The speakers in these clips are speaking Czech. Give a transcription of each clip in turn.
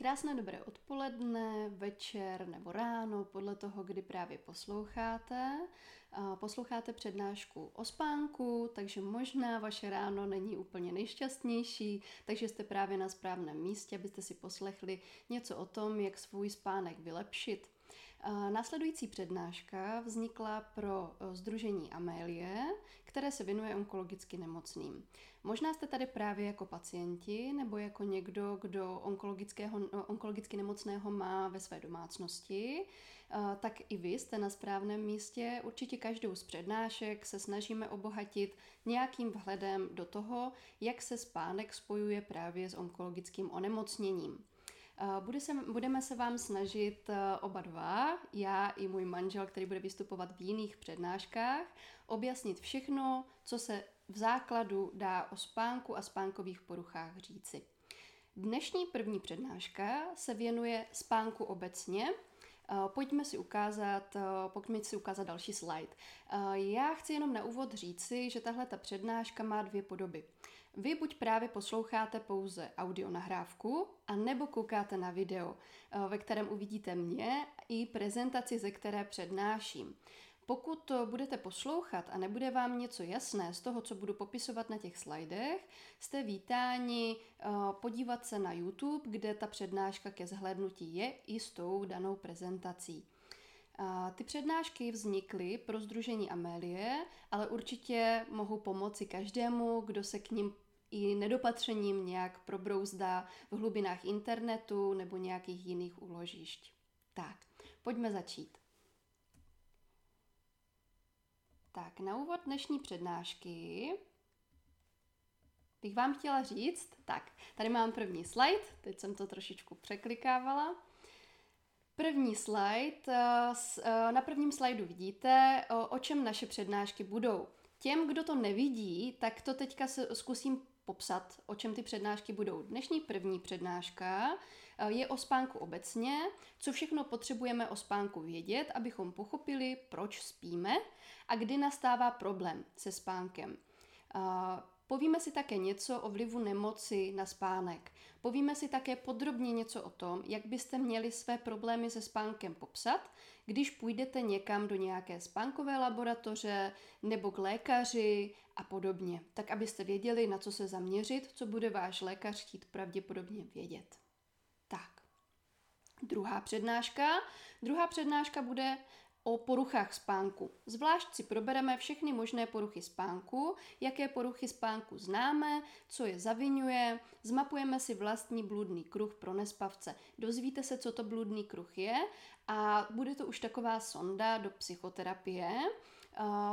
Krásné dobré odpoledne, večer nebo ráno, podle toho, kdy právě posloucháte. Posloucháte přednášku o spánku, takže možná vaše ráno není úplně nejšťastnější, takže jste právě na správném místě, abyste si poslechli něco o tom, jak svůj spánek vylepšit. Následující přednáška vznikla pro Združení Amélie, které se věnuje onkologicky nemocným. Možná jste tady právě jako pacienti nebo jako někdo, kdo onkologického, onkologicky nemocného má ve své domácnosti, tak i vy jste na správném místě. Určitě každou z přednášek se snažíme obohatit nějakým vhledem do toho, jak se spánek spojuje právě s onkologickým onemocněním. Bude se, budeme se vám snažit eh, oba dva, já i můj manžel, který bude vystupovat v jiných přednáškách, objasnit všechno, co se v základu dá o spánku a spánkových poruchách říci. Dnešní první přednáška se věnuje spánku obecně, Eh, pojďme si ukázat, eh, pojďme si ukázat další slide. Eh, já chci jenom na úvod říci, že tahle ta přednáška má dvě podoby. Vy buď právě posloucháte pouze audio nahrávku, a nebo koukáte na video, ve kterém uvidíte mě i prezentaci, ze které přednáším. Pokud budete poslouchat a nebude vám něco jasné z toho, co budu popisovat na těch slidech, jste vítáni uh, podívat se na YouTube, kde ta přednáška ke zhlédnutí je i s tou danou prezentací. Ty přednášky vznikly pro Združení Amélie, ale určitě mohou pomoci každému, kdo se k ním i nedopatřením nějak probrouzdá v hlubinách internetu nebo nějakých jiných úložišť. Tak, pojďme začít. Tak, na úvod dnešní přednášky bych vám chtěla říct, tak, tady mám první slide, teď jsem to trošičku překlikávala. První slide, eh, eh, na prvním slajdu vidíte, o čem naše přednášky budou. Těm, kdo to nevidí, tak to teďka zkusím popsat, o čem ty přednášky budou. Dnešní první přednáška eh, je o spánku obecně, co všechno potřebujeme o spánku vědět, abychom pochopili, proč spíme a kdy nastává problém se spánkem. Povíme si také něco o vlivu nemoci na spánek. Povíme si také podrobně něco o tom, jak byste měli své problémy se spánkem popsat, když půjdete někam do nějaké spánkové laboratoře nebo k lékaři a podobně, tak abyste věděli, na co se zaměřit, co bude váš lékař chtít pravděpodobně vědět. Tak. Druhá přednáška. Druhá přednáška bude o poruchách spánku. Zvlášť si probereme všechny možné poruchy spánku, jaké poruchy spánku známe, co je zavinuje, zmapujeme si vlastní bludný kruh pro nespavce. Dozvíte se, co to bludný kruh je a bude to už taková sonda do psychoterapie,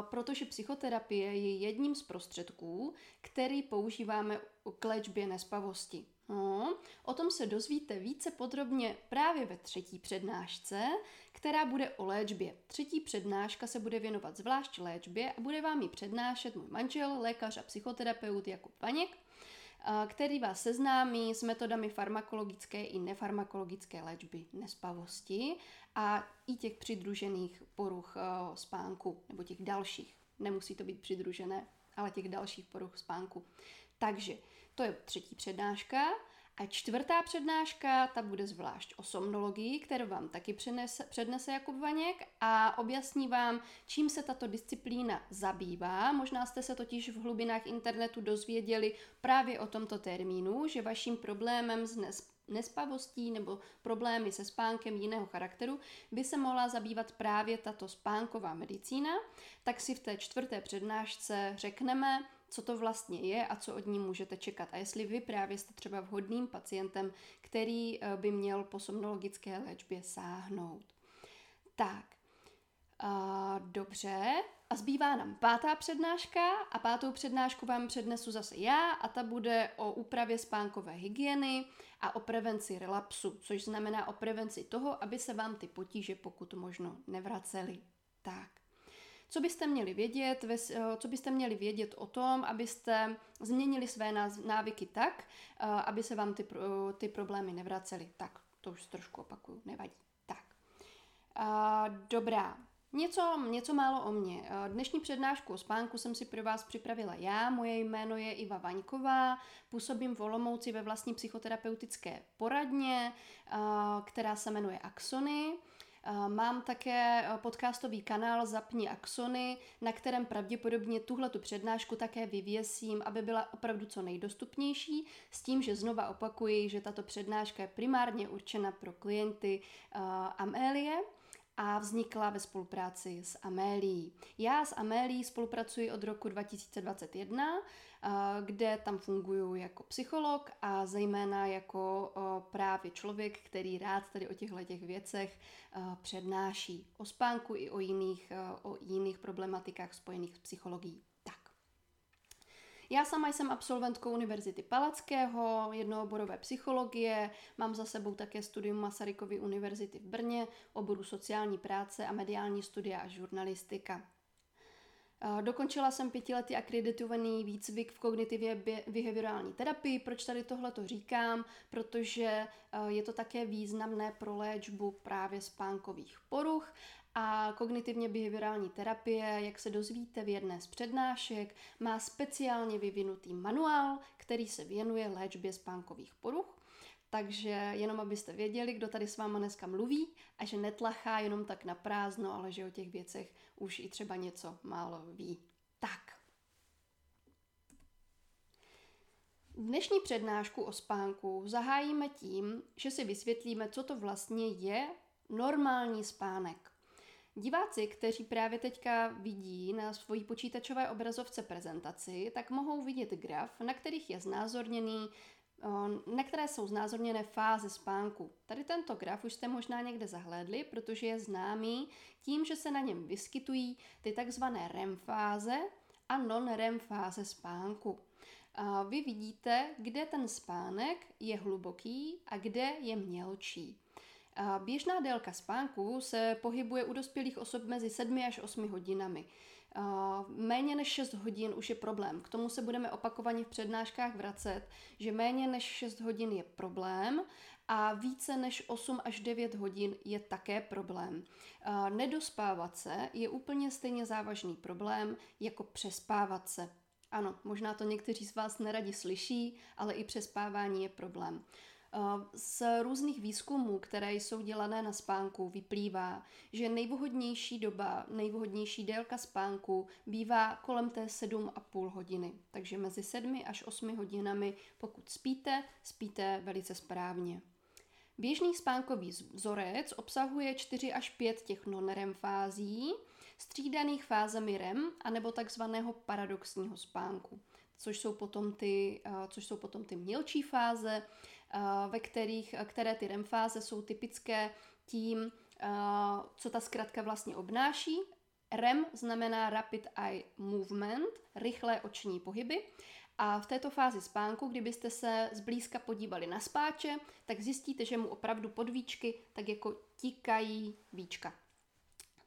protože psychoterapie je jedním z prostředků, který používáme k léčbě nespavosti. No, o tom se dozvíte více podrobně právě ve třetí přednášce, která bude o léčbě. Třetí přednáška se bude věnovat zvlášť léčbě a bude vám ji přednášet můj manžel, lékař a psychoterapeut Jakub Vaněk, který vás seznámí s metodami farmakologické i nefarmakologické léčby nespavosti a i těch přidružených poruch spánku, nebo těch dalších. Nemusí to být přidružené, ale těch dalších poruch spánku. Takže to je třetí přednáška. A čtvrtá přednáška, ta bude zvlášť o somnologii, kterou vám taky přinese, přednese Jakub Vaněk a objasní vám, čím se tato disciplína zabývá. Možná jste se totiž v hlubinách internetu dozvěděli právě o tomto termínu, že vaším problémem s nespavostí nebo problémy se spánkem jiného charakteru by se mohla zabývat právě tato spánková medicína, tak si v té čtvrté přednášce řekneme, co to vlastně je a co od ní můžete čekat. A jestli vy právě jste třeba vhodným pacientem, který eh, by měl po somnologické léčbě sáhnout. Tak, a, dobře. A zbývá nám pátá přednáška a pátou přednášku vám přednesu zase já a ta bude o úpravě spánkové hygieny a o prevenci relapsu, což znamená o prevenci toho, aby se vám ty potíže pokud možno nevracely. Tak. Co byste měli vědět, eh, co byste měli vědět o tom, abyste změnili své návyky tak, eh, aby se vám ty, ty problémy nevracely. Tak, to už trošku opakuju, nevadí. Tak. Dobrá, Něco, něco málo o mně. Dnešní přednášku o spánku jsem si pro vás připravila já. Moje jméno je Iva Vaňková. Působím v Olomouci ve vlastní psychoterapeutické poradně, která se jmenuje Axony. Mám také podcastový kanál Zapni Axony, na kterém pravděpodobně tuhle tu přednášku také vyvěsím, aby byla opravdu co nejdostupnější, s tím, že znova opakuji, že tato přednáška je primárně určena pro klienty Amélie, a vznikla ve spolupráci s Amélií. Já s Amélií spolupracuji od roku 2021, kde tam funguji jako psycholog a zejména jako právě člověk, který rád tady o těchto těch věcech přednáší. O spánku i o jiných, o jiných problematikách spojených s psychologií. Já sama jsem absolventkou Univerzity Palackého, jednooborové psychologie, mám za sebou také studium Masarykovy univerzity v Brně, oboru sociální práce a mediální studia a žurnalistika. Dokončila jsem pětiletý akreditovaný výcvik v kognitivě behaviorální terapii. Proč tady tohle to říkám? Protože je to také významné pro léčbu právě spánkových poruch a kognitivně behaviorální terapie, jak se dozvíte v jedné z přednášek, má speciálně vyvinutý manuál, který se věnuje léčbě spánkových poruch. Takže jenom abyste věděli, kdo tady s váma dneska mluví a že netlachá jenom tak na prázdno, ale že o těch věcech už i třeba něco málo ví. Tak. Dnešní přednášku o spánku zahájíme tím, že si vysvětlíme, co to vlastně je normální spánek. Diváci, kteří právě teďka vidí na svojí počítačové obrazovce prezentaci, tak mohou vidět graf, na kterých je znázorněný na které jsou znázorněné fáze spánku. Tady tento graf už jste možná někde zahlédli, protože je známý tím, že se na něm vyskytují ty takzvané REM fáze a non-REM fáze spánku. Vy vidíte, kde ten spánek je hluboký a kde je mělčí. Běžná délka spánku se pohybuje u dospělých osob mezi 7 až 8 hodinami. Méně než 6 hodin už je problém. K tomu se budeme opakovaně v přednáškách vracet, že méně než 6 hodin je problém a více než 8 až 9 hodin je také problém. Nedospávat se je úplně stejně závažný problém jako přespávat se. Ano, možná to někteří z vás neradi slyší, ale i přespávání je problém. Z různých výzkumů, které jsou dělané na spánku, vyplývá, že nejvhodnější doba, nejvhodnější délka spánku bývá kolem té 7,5 hodiny. Takže mezi 7 až 8 hodinami, pokud spíte, spíte velice správně. Běžný spánkový vzorec obsahuje 4 až 5 těch non-REM fází, střídaných fázemi REM anebo takzvaného paradoxního spánku, což jsou potom ty, což jsou potom ty mělčí fáze, ve kterých, které ty REM fáze jsou typické tím, co ta zkratka vlastně obnáší. REM znamená Rapid Eye Movement, rychlé oční pohyby. A v této fázi spánku, kdybyste se zblízka podívali na spáče, tak zjistíte, že mu opravdu pod víčky tak jako tikají víčka.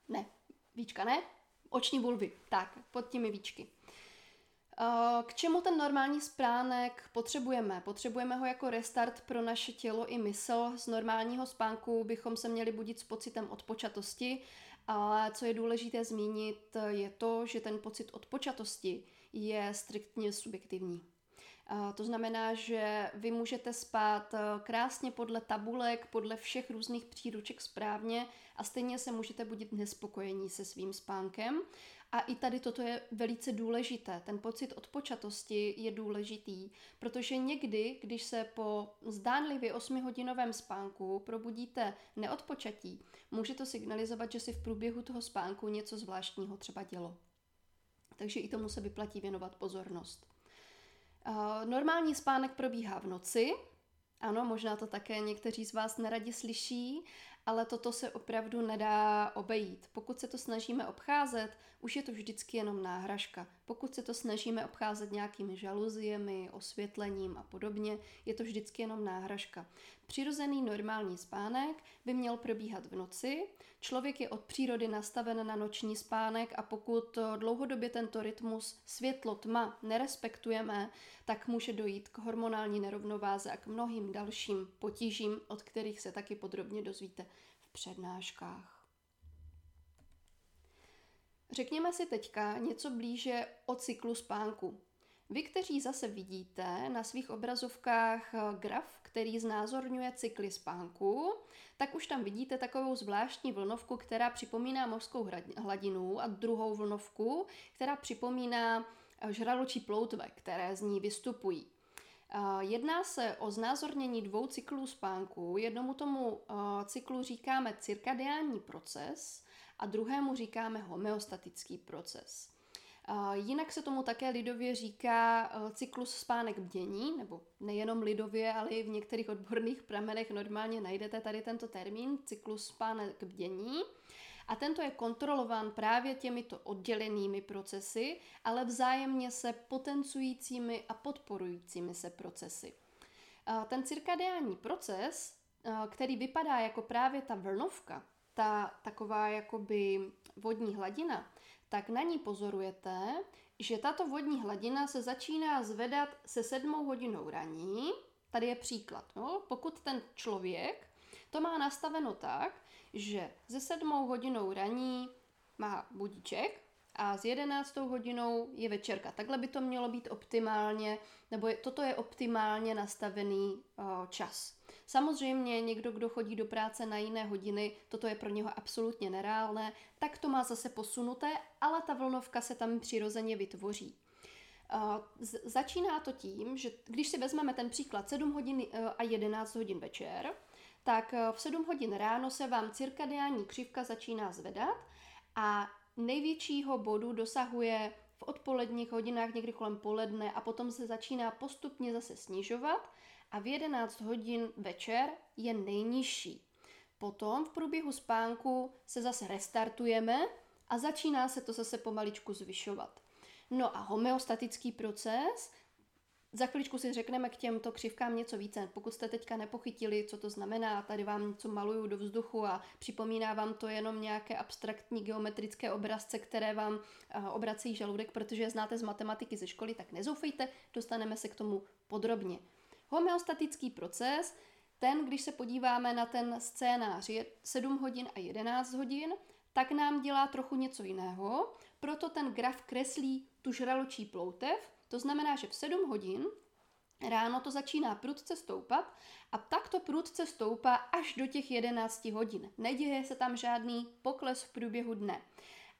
Ne, víčka ne, oční bulvy, tak, pod těmi víčky. Eh, k čemu ten normální spánek potřebujeme? Potřebujeme ho jako restart pro naše tělo i mysl. Z normálního spánku bychom se měli budit s pocitem odpočatosti, ale co je důležité zmínit, je to, že ten pocit odpočatosti je striktně subjektivní. To znamená, že vy můžete spát eh, krásně podle tabulek, podle všech různých příruček správně a stejně se můžete budit nespokojení se svým spánkem a i tady toto je velice důležité. Ten pocit odpočatosti je důležitý, protože někdy, když se po zdánlivě 8-hodinovém spánku probudíte neodpočatí, může to signalizovat, že si v průběhu toho spánku něco zvláštního třeba dělo. Takže i tomu se vyplatí věnovat pozornost. Normální spánek probíhá v noci, ano, možná to také někteří z vás neradi slyší, ale toto se opravdu nedá obejít. Pokud se to snažíme obcházet, už je to vždycky jenom náhražka. Pokud se to snažíme obcházet nějakými žaluziemi, osvětlením a podobně, je to vždycky jenom náhražka. Přirozený normální spánek by měl probíhat v noci. Člověk je od přírody nastaven na noční spánek a pokud dlouhodobě tento rytmus světlo-tma nerespektujeme, tak může dojít k hormonální nerovnováze a k mnohým dalším potížím, od kterých se taky podrobně dozvíte v přednáškách. Řekněme si teďka něco blíže o cyklu spánku. Vy, kteří zase vidíte na svých obrazovkách eh, graf, který znázorňuje cykly spánku, tak už tam vidíte takovou zvláštní vlnovku, která připomíná mořskou hladinu a druhou vlnovku, která připomíná eh, žraločí ploutve, které z ní vystupují. Eh, jedná se o znázornění dvou cyklů spánku. Jednomu tomu cyklu říkáme cirkadiální proces a druhému říkáme homeostatický proces. Jinak se tomu také lidově říká eh, cyklus spánek bdění, nebo nejenom lidově, ale i v některých odborných pramenech normálně najdete tady tento termín, cyklus spánek bdění. A tento je kontrolován právě těmito oddělenými procesy, ale vzájemně se potencujícími a podporujícími se procesy. Ten cirkadiální proces, eh, který vypadá jako právě ta vlnovka, ta taková jakoby vodní hladina, tak na ní pozorujete, že tato vodní hladina se začíná zvedat se sedmou hodinou raní. Tady je příklad. No? Pokud ten člověk to má nastaveno tak, že ze sedmou hodinou raní má budíček a s jedenáctou hodinou je večerka. Takhle by to mělo být optimálně, nebo je, toto je optimálně nastavený o, čas. Samozřejmě někdo, kdo chodí do práce na jiné hodiny, toto je pro něho absolutně nereálné, tak to má zase posunuté, ale ta vlnovka se tam přirozeně vytvoří. Začíná to tím, že když si vezmeme ten příklad 7 hodin e, a 11 hodin večer, tak e, v 7 hodin ráno se vám cirkadiální křivka začíná zvedat a největšího bodu dosahuje v odpoledních hodinách někdy kolem poledne a potom se začíná postupně zase snižovat a v 11 hodin večer je nejnižší. Potom v průběhu spánku se zase restartujeme a začíná se to zase pomaličku zvyšovat. No a homeostatický proces, za chviličku si řekneme k těmto křivkám něco více. Pokud jste teďka nepochytili, co to znamená, tady vám něco maluju do vzduchu a připomíná vám to jenom nějaké abstraktní geometrické obrazce, které vám obrací žaludek, protože je znáte z matematiky ze školy, tak nezoufejte, dostaneme se k tomu podrobně. Homeostatický proces, ten, když se podíváme na ten scénář, je 7 hodin a 11 hodin, tak nám dělá trochu něco jiného, proto ten graf kreslí tu žraločí ploutev, to znamená, že v 7 hodin ráno to začíná prudce stoupat a tak to prudce stoupá až do těch 11 hodin. Neděje se tam žádný pokles v průběhu dne.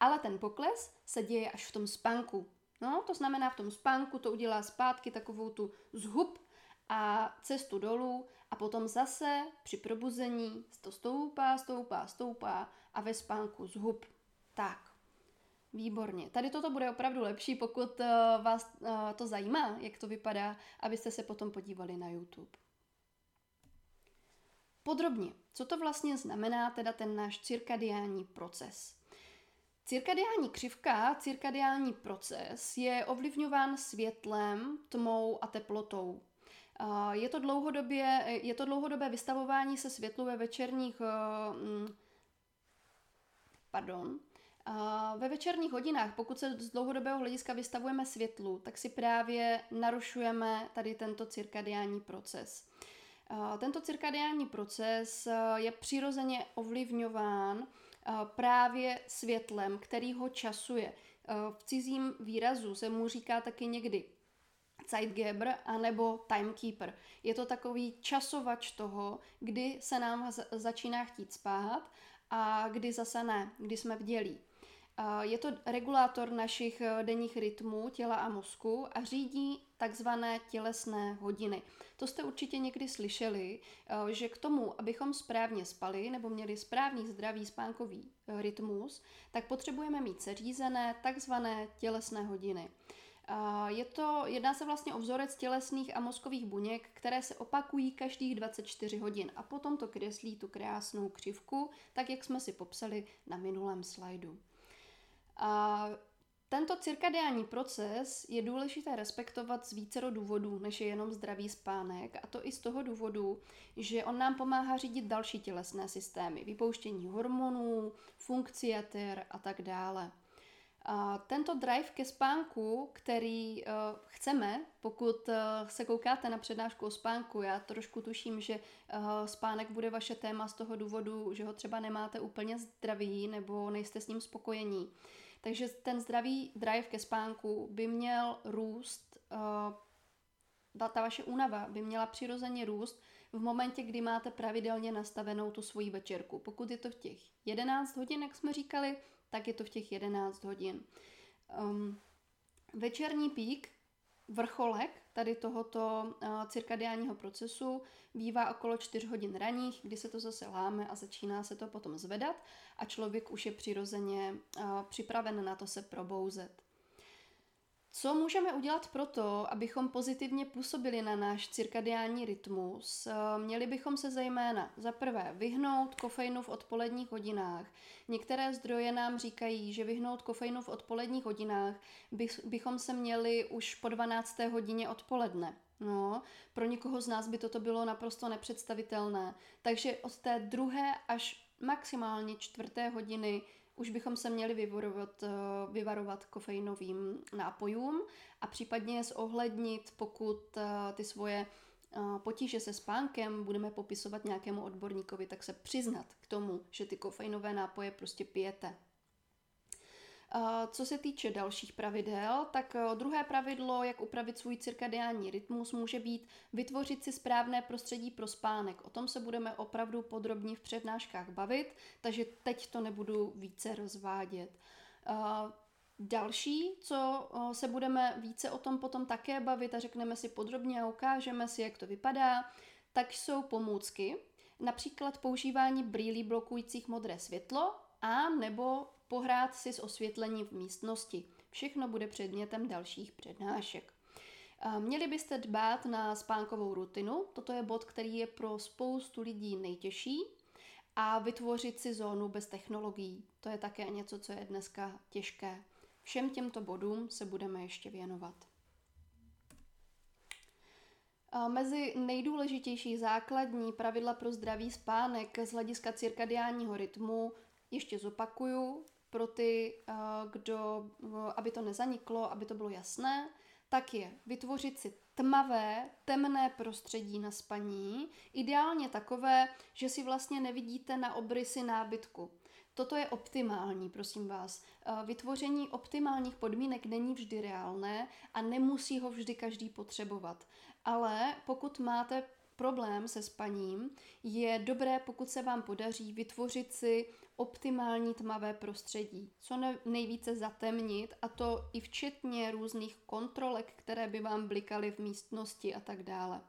Ale ten pokles se děje až v tom spánku. No, to znamená, v tom spánku to udělá zpátky takovou tu zhub a cestu dolů a potom zase při probuzení to stoupá, stoupá, stoupá a ve spánku zhub. Tak, výborně. Tady toto bude opravdu lepší, pokud uh, vás uh, to zajímá, jak to vypadá, abyste se potom podívali na YouTube. Podrobně, co to vlastně znamená teda ten náš cirkadiální proces? Cirkadiální křivka, cirkadiální proces je ovlivňován světlem, tmou a teplotou. Je to, dlouhodobě, je to dlouhodobé vystavování se světlu ve večerních eh, mm, pardon, ve večerních hodinách, pokud se z dlouhodobého hlediska vystavujeme světlu, tak si právě narušujeme tady tento cirkadiální proces. Tento cirkadiální proces eh, je přirozeně ovlivňován eh, právě světlem, který ho časuje. V cizím výrazu se mu říká taky někdy Zeitgeber anebo Timekeeper. Je to takový časovač toho, kdy se nám začíná chtít spát a kdy zase ne, kdy jsme vdělí. Je to regulátor našich eh, denních rytmů těla a mozku a řídí takzvané tělesné hodiny. To jste určitě někdy slyšeli, eh, že k tomu, abychom správně spali nebo měli správný zdravý spánkový eh, rytmus, tak potřebujeme mít seřízené takzvané tělesné hodiny. Je to, jedná se vlastně o vzorec tělesných a mozkových buněk, které se opakují každých 24 hodin a potom to kreslí tu krásnou křivku, tak jak jsme si popsali na minulém slajdu. A tento cirkadiální proces je důležité respektovat z vícero důvodů, než je jenom zdravý spánek, a to i z toho důvodu, že on nám pomáhá řídit další tělesné systémy, vypouštění hormonů, funkci jater a tak dále. Tento drive ke spánku, který uh, chceme, pokud uh, se koukáte na přednášku o spánku, já trošku tuším, že uh, spánek bude vaše téma z toho důvodu, že ho třeba nemáte úplně zdravý nebo nejste s ním spokojení. Takže ten zdravý drive ke spánku by měl růst, ta vaše únava by měla přirozeně růst v momentě, kdy máte pravidelně nastavenou tu svoji večerku. Pokud je to v těch 11 hodin, jak jsme říkali, tak je to v těch 11 hodin. Um, večerní pík, vrcholek tady tohoto uh, cirkadiálního procesu bývá okolo 4 hodin raních, kdy se to zase láme a začíná se to potom zvedat a člověk už je přirozeně uh, připraven na to se probouzet. Co můžeme udělat pro to, abychom pozitivně působili na náš cirkadiální rytmus? Eh, měli bychom se zejména za prvé vyhnout kofeinu v odpoledních hodinách. Některé zdroje nám říkají, že vyhnout kofeinu v odpoledních hodinách bychom se měli už po 12. hodině odpoledne. No, pro někoho z nás by toto bylo naprosto nepředstavitelné. Takže od té druhé až maximálně čtvrté hodiny už bychom se měli vyvarovat, eh, vyvarovat kofeinovým nápojům a případně zohlednit, pokud eh, ty svoje eh, potíže se spánkem budeme popisovat nějakému odborníkovi, tak se přiznat k tomu, že ty kofeinové nápoje prostě pijete. Co se týče dalších pravidel, tak druhé pravidlo, jak upravit svůj cirkadiální rytmus, může být vytvořit si správné prostředí pro spánek. O tom se budeme opravdu podrobně v přednáškách bavit, takže teď to nebudu více rozvádět. Další, co se budeme více o tom potom také bavit a řekneme si podrobně a ukážeme si, jak to vypadá, tak jsou pomůcky, například používání brýlí blokujících modré světlo a nebo pohrát si s osvětlením v místnosti. Všechno bude předmětem dalších přednášek. Měli byste dbát na spánkovou rutinu, toto je bod, který je pro spoustu lidí nejtěžší, a vytvořit si zónu bez technologií. To je také něco, co je dneska těžké. Všem těmto bodům se budeme ještě věnovat. Mezi nejdůležitější základní pravidla pro zdravý spánek z hlediska cirkadiálního rytmu ještě zopakuju pro ty, eh, kdo, eh, aby to nezaniklo, aby to bylo jasné, tak je vytvořit si tmavé, temné prostředí na spaní, ideálně takové, že si vlastně nevidíte na obrysy nábytku. Toto je optimální, prosím vás. Eh, vytvoření optimálních podmínek není vždy reálné a nemusí ho vždy každý potřebovat. Ale pokud máte problém se spaním, je dobré, pokud se vám podaří vytvořit si optimální tmavé prostředí, co nejvíce zatemnit a to i včetně různých kontrolek, které by vám blikaly v místnosti a tak dále.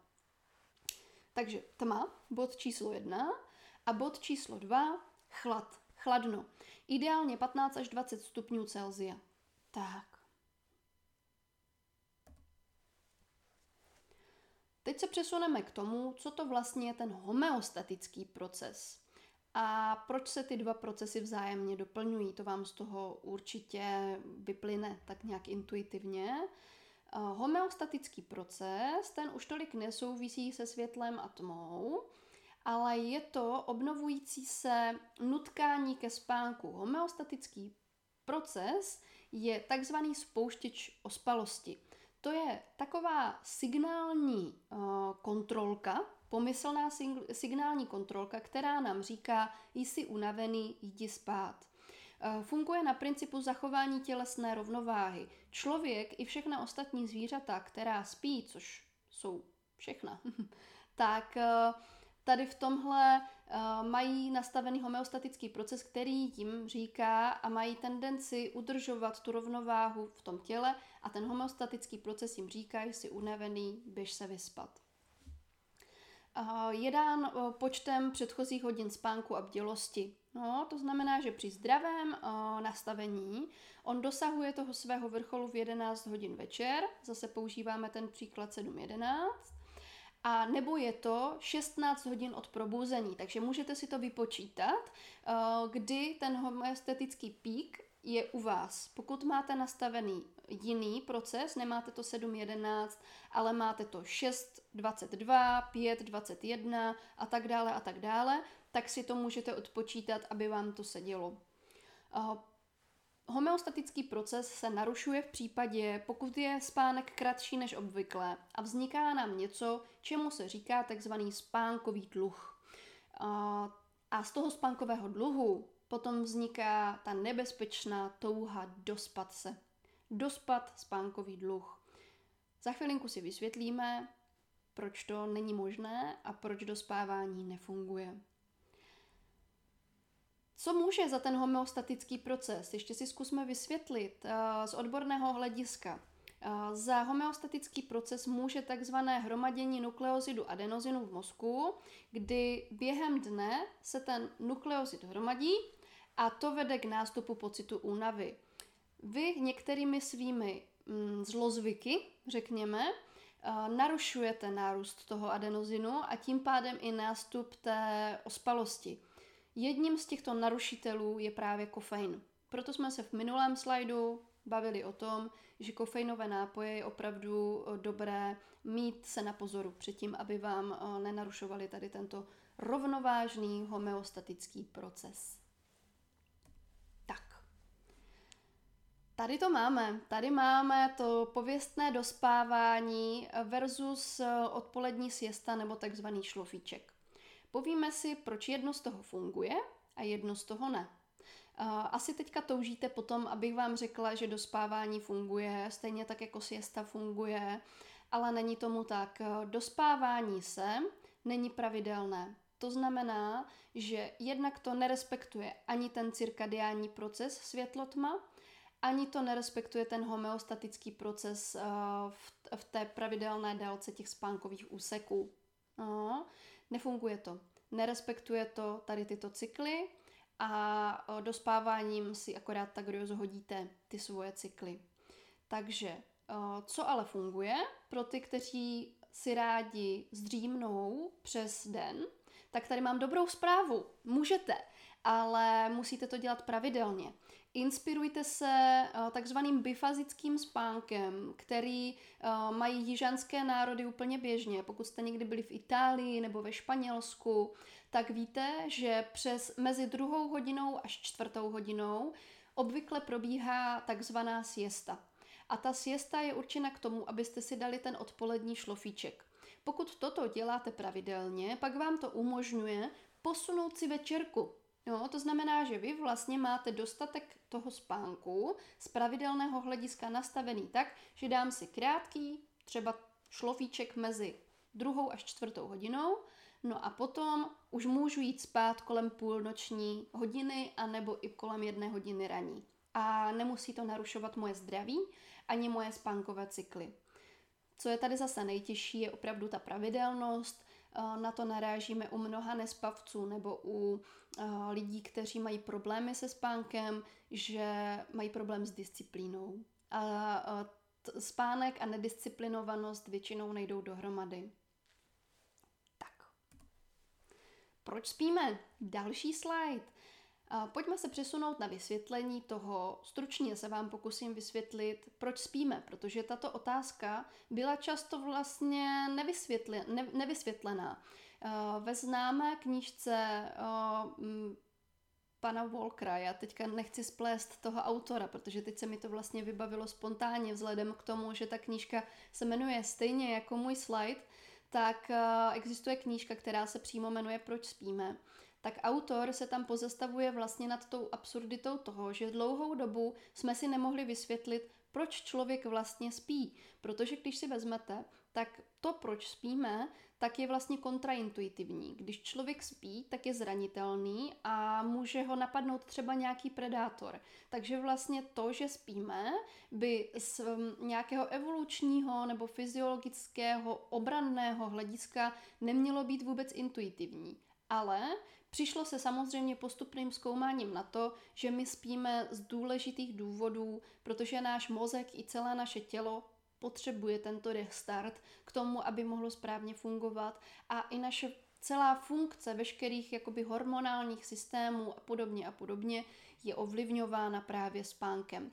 Takže tma, bod číslo jedna a bod číslo dva, chlad, chladno. Ideálně 15 až 20 stupňů Celsia. Tak. Teď se přesuneme k tomu, co to vlastně je ten homeostatický proces. A proč se ty dva procesy vzájemně doplňují? To vám z toho určitě vyplyne tak nějak intuitivně. Homeostatický proces, ten už tolik nesouvisí se světlem a tmou, ale je to obnovující se nutkání ke spánku. Homeostatický proces je takzvaný spouštěč ospalosti. To je taková signální uh, kontrolka, pomyslná signální kontrolka, která nám říká, jsi unavený, jdi spát. Uh, funguje na principu zachování tělesné rovnováhy. Člověk i všechna ostatní zvířata, která spí, což jsou všechna, tak uh, tady v tomhle uh, mají nastavený homeostatický proces, který jim říká a mají tendenci udržovat tu rovnováhu v tom těle a ten homeostatický proces jim říká, jsi unavený, běž se vyspat. Uh, je dán uh, počtem předchozích hodin spánku a bdělosti. No, to znamená, že při zdravém uh, nastavení on dosahuje toho svého vrcholu v 11 hodin večer, zase používáme ten příklad 7.11, a nebo je to 16 hodin od probuzení, takže můžete si to vypočítat, eh, kdy ten homeostatický pík je u vás. Pokud máte nastavený jiný proces, nemáte to 7.11, ale máte to 6.22, 5.21 a tak dále a tak dále, tak si to můžete odpočítat, aby vám to sedělo. Eh, Homeostatický proces se narušuje v případě, pokud je spánek kratší než obvykle a vzniká nám něco, čemu se říká takzvaný spánkový dluh. A z toho spánkového dluhu potom vzniká ta nebezpečná touha dospat se. Dospat spánkový dluh. Za chvilinku si vysvětlíme, proč to není možné a proč dospávání nefunguje. Co může za ten homeostatický proces? Ještě si zkusme vysvětlit uh, z odborného hlediska. Uh, za homeostatický proces může takzvané hromadění nukleozidu adenozinu v mozku, kdy během dne se ten nukleozid hromadí a to vede k nástupu pocitu únavy. Vy některými svými mm, zlozvyky, řekněme, uh, narušujete nárůst toho adenozinu a tím pádem i nástup té ospalosti. Jedním z těchto narušitelů je právě kofein. Proto jsme se v minulém slajdu bavili o tom, že kofeinové nápoje je opravdu eh, dobré mít se na pozoru předtím, aby vám eh, nenarušovali tady tento rovnovážný homeostatický proces. Tak. Tady to máme. Tady máme to pověstné dospávání versus eh, odpolední siesta nebo takzvaný šlofíček. Povíme si, proč jedno z toho funguje a jedno z toho ne. Asi teďka toužíte potom, abych vám řekla, že dospávání funguje, stejně tak jako siesta funguje, ale není tomu tak. Dospávání se není pravidelné. To znamená, že jednak to nerespektuje ani ten cirkadiální proces světlotma, ani to nerespektuje ten homeostatický proces v té pravidelné délce těch spánkových úseků. No, nefunguje to. Nerespektuje to tady tyto cykly a dospáváním si akorát tak rozhodíte ty svoje cykly. Takže co ale funguje pro ty, kteří si rádi zdřímnou přes den, tak tady mám dobrou zprávu. Můžete, ale musíte to dělat pravidelně. Inspirujte se eh, takzvaným bifazickým spánkem, který eh, mají jižanské národy úplně běžně. Pokud jste někdy byli v Itálii nebo ve Španělsku, tak víte, že přes mezi druhou hodinou až čtvrtou hodinou obvykle probíhá takzvaná siesta. A ta siesta je určena k tomu, abyste si dali ten odpolední šlofíček. Pokud toto děláte pravidelně, pak vám to umožňuje posunout si večerku. Jo, to znamená, že vy vlastně máte dostatek toho spánku z pravidelného hlediska nastavený tak, že dám si krátký, třeba šlofíček mezi druhou až čtvrtou hodinou, no a potom už můžu jít spát kolem půlnoční hodiny a nebo i kolem jedné hodiny raní. A nemusí to narušovat moje zdraví ani moje spánkové cykly. Co je tady zase nejtěžší, je opravdu ta pravidelnost, na to narážíme u mnoha nespavců nebo u lidí, kteří mají problémy se spánkem, že mají problém s disciplínou. A spánek a nedisciplinovanost většinou nejdou dohromady. Tak. Proč spíme? Další slide. Pojďme se přesunout na vysvětlení toho. Stručně se vám pokusím vysvětlit, proč spíme, protože tato otázka byla často vlastně nevysvětle, ne, nevysvětlená. Ve známé knížce pana Volkra, já teďka nechci splést toho autora, protože teď se mi to vlastně vybavilo spontánně vzhledem k tomu, že ta knížka se jmenuje stejně jako můj slide, tak existuje knížka, která se přímo jmenuje Proč spíme tak autor se tam pozastavuje vlastně nad tou absurditou toho, že dlouhou dobu jsme si nemohli vysvětlit, proč člověk vlastně spí. Protože když si vezmete, tak to, proč spíme, tak je vlastně kontraintuitivní. Když člověk spí, tak je zranitelný a může ho napadnout třeba nějaký predátor. Takže vlastně to, že spíme, by z nějakého evolučního nebo fyziologického obranného hlediska nemělo být vůbec intuitivní. Ale Přišlo se samozřejmě postupným zkoumáním na to, že my spíme z důležitých důvodů, protože náš mozek i celé naše tělo potřebuje tento restart k tomu, aby mohlo správně fungovat a i naše celá funkce veškerých jakoby hormonálních systémů a podobně a podobně je ovlivňována právě spánkem.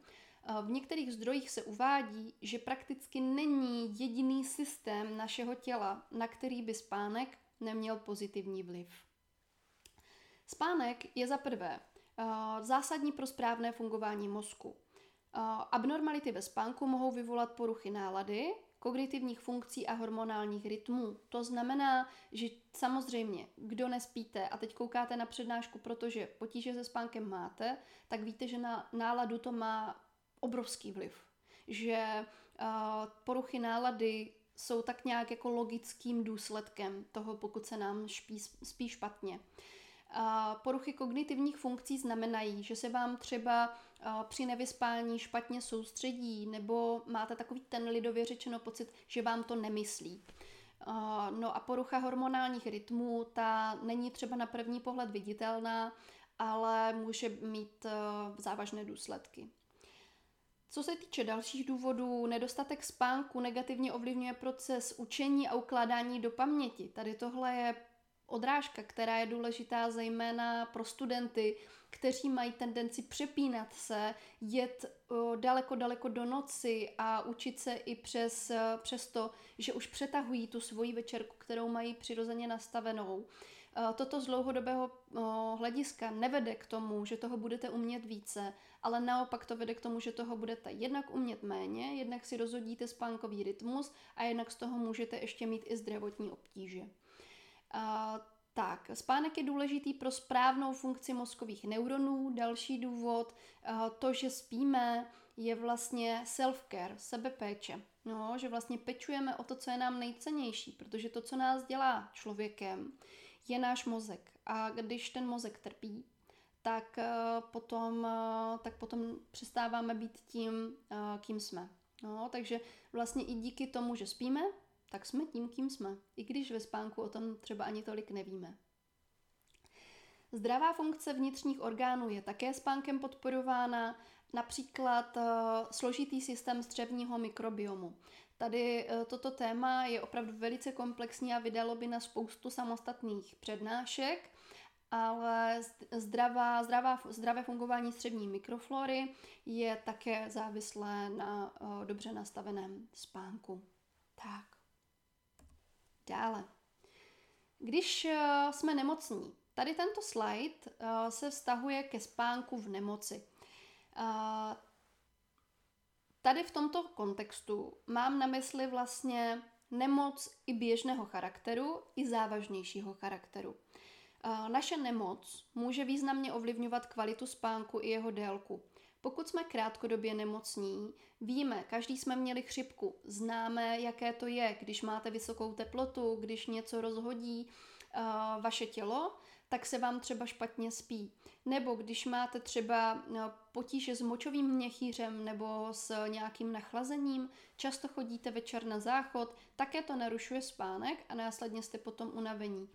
V některých zdrojích se uvádí, že prakticky není jediný systém našeho těla, na který by spánek neměl pozitivní vliv. Spánek je za prvé uh, zásadní pro správné fungování mozku. Uh, abnormality ve spánku mohou vyvolat poruchy nálady kognitivních funkcí a hormonálních rytmů. To znamená, že samozřejmě, kdo nespíte a teď koukáte na přednášku, protože potíže se spánkem máte, tak víte, že na náladu to má obrovský vliv. Že uh, poruchy nálady jsou tak nějak jako logickým důsledkem toho, pokud se nám špí, spí špatně. Poruchy kognitivních funkcí znamenají, že se vám třeba při nevyspání špatně soustředí nebo máte takový ten lidově řečeno pocit, že vám to nemyslí. No a porucha hormonálních rytmů, ta není třeba na první pohled viditelná, ale může mít závažné důsledky. Co se týče dalších důvodů, nedostatek spánku negativně ovlivňuje proces učení a ukládání do paměti. Tady tohle je odrážka, která je důležitá zejména pro studenty, kteří mají tendenci přepínat se, jet daleko, daleko do noci a učit se i přes, přes to, že už přetahují tu svoji večerku, kterou mají přirozeně nastavenou. Toto z dlouhodobého hlediska nevede k tomu, že toho budete umět více, ale naopak to vede k tomu, že toho budete jednak umět méně, jednak si rozhodíte spánkový rytmus a jednak z toho můžete ještě mít i zdravotní obtíže. Tak, spánek je důležitý pro správnou funkci mozkových neuronů. Další důvod, uh, to, že spíme, je vlastně self-care, sebepéče. No, že vlastně pečujeme o to, co je nám nejcennější, protože to, co nás dělá člověkem, je náš mozek. A když ten mozek trpí, tak potom, tak potom přestáváme být tím, kým jsme. No, takže vlastně i díky tomu, že spíme, tak jsme tím, kým jsme, i když ve spánku o tom třeba ani tolik nevíme. Zdravá funkce vnitřních orgánů je také spánkem podporována, například uh, složitý systém střevního mikrobiomu. Tady uh, toto téma je opravdu velice komplexní a vydalo by na spoustu samostatných přednášek, ale zdravá, zdravá, zdravé fungování střevní mikroflory je také závislé na uh, dobře nastaveném spánku. Tak. Dále. Když uh, jsme nemocní, tady tento slide uh, se vztahuje ke spánku v nemoci. Uh, tady v tomto kontextu mám na mysli vlastně nemoc i běžného charakteru, i závažnějšího charakteru. Naše nemoc může významně ovlivňovat kvalitu spánku i jeho délku. Pokud jsme krátkodobě nemocní, víme, každý jsme měli chřipku, známe, jaké to je, když máte vysokou teplotu, když něco rozhodí uh, vaše tělo, tak se vám třeba špatně spí. Nebo když máte třeba uh, potíže s močovým měchýřem nebo s nějakým nachlazením, často chodíte večer na záchod, také to narušuje spánek a následně jste potom unavení.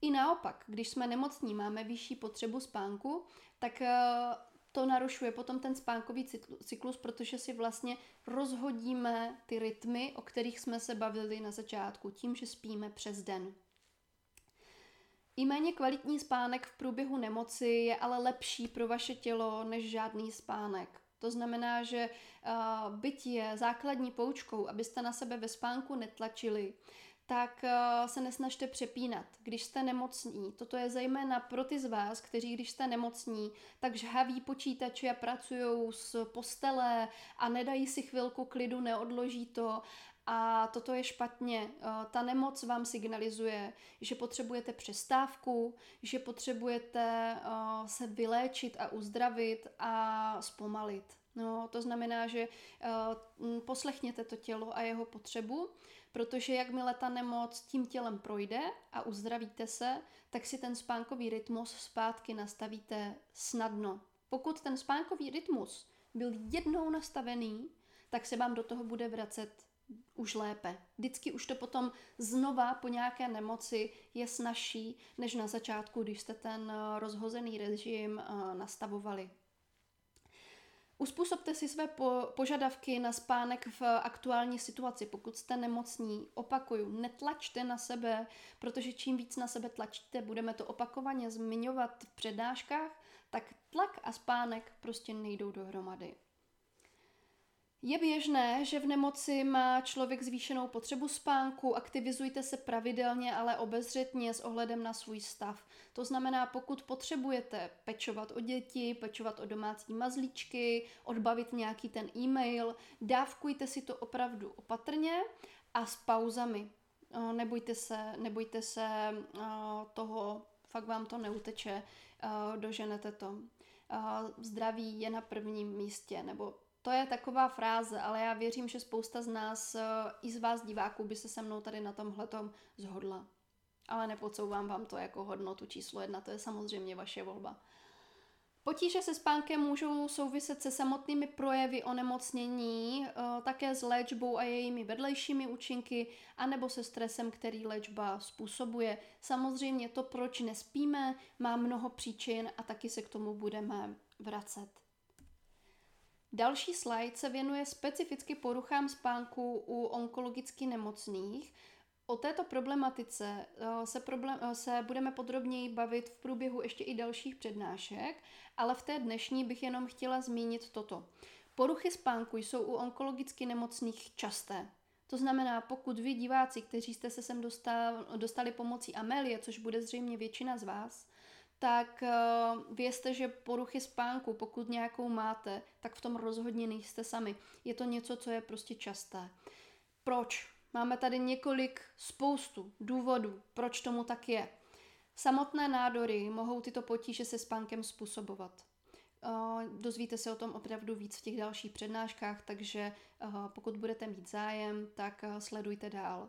I naopak, když jsme nemocní, máme vyšší potřebu spánku, tak uh, to narušuje potom ten spánkový cyklus, protože si vlastně rozhodíme ty rytmy, o kterých jsme se bavili na začátku, tím, že spíme přes den. I méně kvalitní spánek v průběhu nemoci je ale lepší pro vaše tělo než žádný spánek. To znamená, že uh, je základní poučkou, abyste na sebe ve spánku netlačili, tak uh, se nesnažte přepínat, když jste nemocní. Toto je zejména pro ty z vás, kteří, když jste nemocní, tak žhaví počítače a pracují z postele a nedají si chvilku klidu, neodloží to a toto je špatně. Uh, ta nemoc vám signalizuje, že potřebujete přestávku, že potřebujete uh, se vyléčit a uzdravit a zpomalit. No, to znamená, že uh, poslechněte to tělo a jeho potřebu Protože jakmile ta nemoc tím tělem projde a uzdravíte se, tak si ten spánkový rytmus zpátky nastavíte snadno. Pokud ten spánkový rytmus byl jednou nastavený, tak se vám do toho bude vracet už lépe. Vždycky už to potom znova po nějaké nemoci je snažší, než na začátku, když jste ten rozhozený režim eh, nastavovali. Uspůsobte si své po- požadavky na spánek v aktuální situaci. Pokud jste nemocní, opakuju, netlačte na sebe, protože čím víc na sebe tlačíte, budeme to opakovaně zmiňovat v přednáškách, tak tlak a spánek prostě nejdou dohromady. Je běžné, že v nemoci má člověk zvýšenou potřebu spánku, aktivizujte se pravidelně, ale obezřetně s ohledem na svůj stav. To znamená, pokud potřebujete pečovat o děti, pečovat o domácí mazlíčky, odbavit nějaký ten e-mail, dávkujte si to opravdu opatrně a s pauzami. Eh, nebojte se, nebojte se eh, toho, fakt vám to neuteče, eh, doženete to. Zdraví je na prvním místě, nebo to je taková fráze, ale já věřím, že spousta z nás, i z vás diváků, by se se mnou tady na tomhletom zhodla. Ale nepodsouvám vám to jako hodnotu číslo jedna, to je samozřejmě vaše volba. Potíže se spánkem můžou souviset se samotnými projevy onemocnění, eh, také s léčbou a jejími vedlejšími účinky, anebo se stresem, který léčba způsobuje. Samozřejmě to, proč nespíme, má mnoho příčin a taky se k tomu budeme vracet. Další slide se věnuje specificky poruchám spánku u onkologicky nemocných, O této problematice eh, se, problém, eh, se budeme podrobněji bavit v průběhu ještě i dalších přednášek, ale v té dnešní bych jenom chtěla zmínit toto. Poruchy spánku jsou u onkologicky nemocných časté. To znamená, pokud vy diváci, kteří jste se sem dostal, dostali pomocí Amelie, což bude zřejmě většina z vás, tak uh, vězte, že poruchy spánku, pokud nějakou máte, tak v tom rozhodně nejste sami. Je to něco, co je prostě časté. Proč? Máme tady několik spoustu důvodů, proč tomu tak je. Samotné nádory mohou tyto potíže se spánkem způsobovat. Dozvíte se o tom opravdu víc v těch dalších přednáškách, takže pokud budete mít zájem, tak sledujte dál.